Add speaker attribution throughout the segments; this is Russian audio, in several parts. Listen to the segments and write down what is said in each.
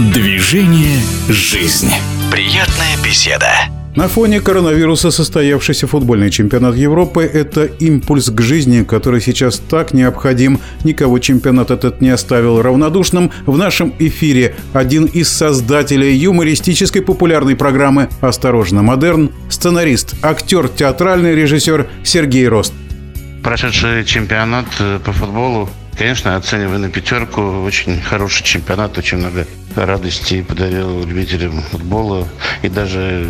Speaker 1: Движение «Жизнь». Приятная беседа.
Speaker 2: На фоне коронавируса состоявшийся футбольный чемпионат Европы – это импульс к жизни, который сейчас так необходим. Никого чемпионат этот не оставил равнодушным. В нашем эфире один из создателей юмористической популярной программы «Осторожно, модерн» – сценарист, актер, театральный режиссер Сергей Рост.
Speaker 3: Прошедший чемпионат э, по футболу конечно, оцениваю на пятерку. Очень хороший чемпионат, очень много радости подарил любителям футбола и даже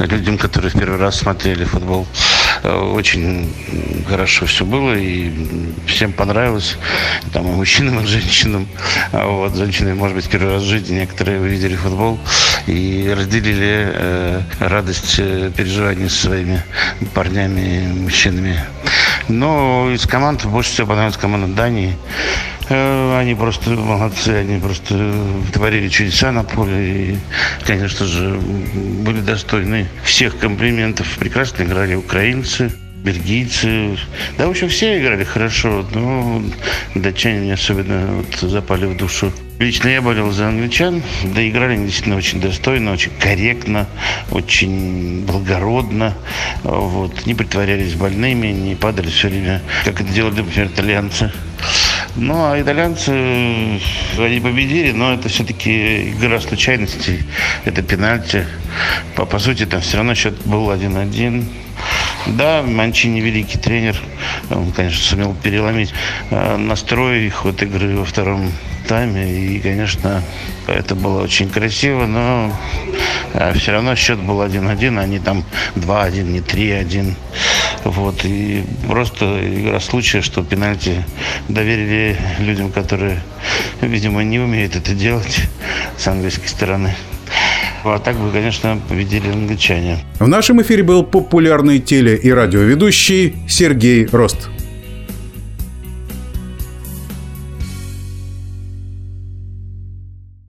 Speaker 3: людям, которые в первый раз смотрели футбол. Э, очень хорошо все было и всем понравилось. Там и мужчинам, и женщинам. А вот женщины, может быть, первый раз в жизни некоторые увидели футбол и разделили э, радость э, переживаний со своими парнями и мужчинами. Но из команд больше всего понравилась команда Дании. Э, они просто молодцы, они просто творили чудеса на поле и, конечно же, были достойны всех комплиментов. Прекрасно играли украинцы бельгийцы. Да, в общем, все играли хорошо, но датчане мне особенно вот запали в душу. Лично я болел за англичан, да играли они действительно очень достойно, очень корректно, очень благородно. Вот. Не притворялись больными, не падали все время, как это делали, например, итальянцы. Ну, а итальянцы, они победили, но это все-таки игра случайностей. Это пенальти. По, по сути, там все равно счет был 1-1. Да, Манчини великий тренер. Он, конечно, сумел переломить э, настрой и ход игры во втором тайме. И, конечно, это было очень красиво, но э, все равно счет был 1-1, а не там 2-1, не 3-1. Вот. И просто игра случая, что пенальти доверили людям, которые, видимо, не умеют это делать с английской стороны. А так бы, конечно, победили англичане.
Speaker 2: В нашем эфире был популярный теле- и радиоведущий Сергей Рост.